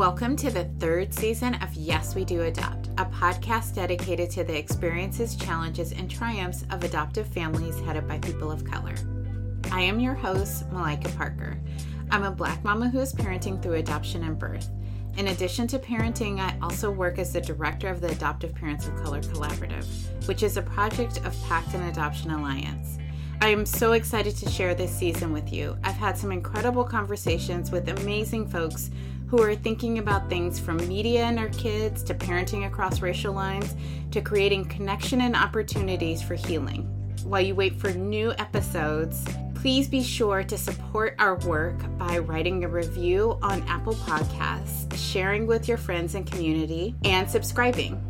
Welcome to the third season of Yes We Do Adopt, a podcast dedicated to the experiences, challenges, and triumphs of adoptive families headed by people of color. I am your host, Malika Parker. I'm a black mama who is parenting through adoption and birth. In addition to parenting, I also work as the director of the Adoptive Parents of Color Collaborative, which is a project of Pact and Adoption Alliance. I am so excited to share this season with you. I've had some incredible conversations with amazing folks who are thinking about things from media and our kids to parenting across racial lines to creating connection and opportunities for healing. While you wait for new episodes, please be sure to support our work by writing a review on Apple Podcasts, sharing with your friends and community, and subscribing.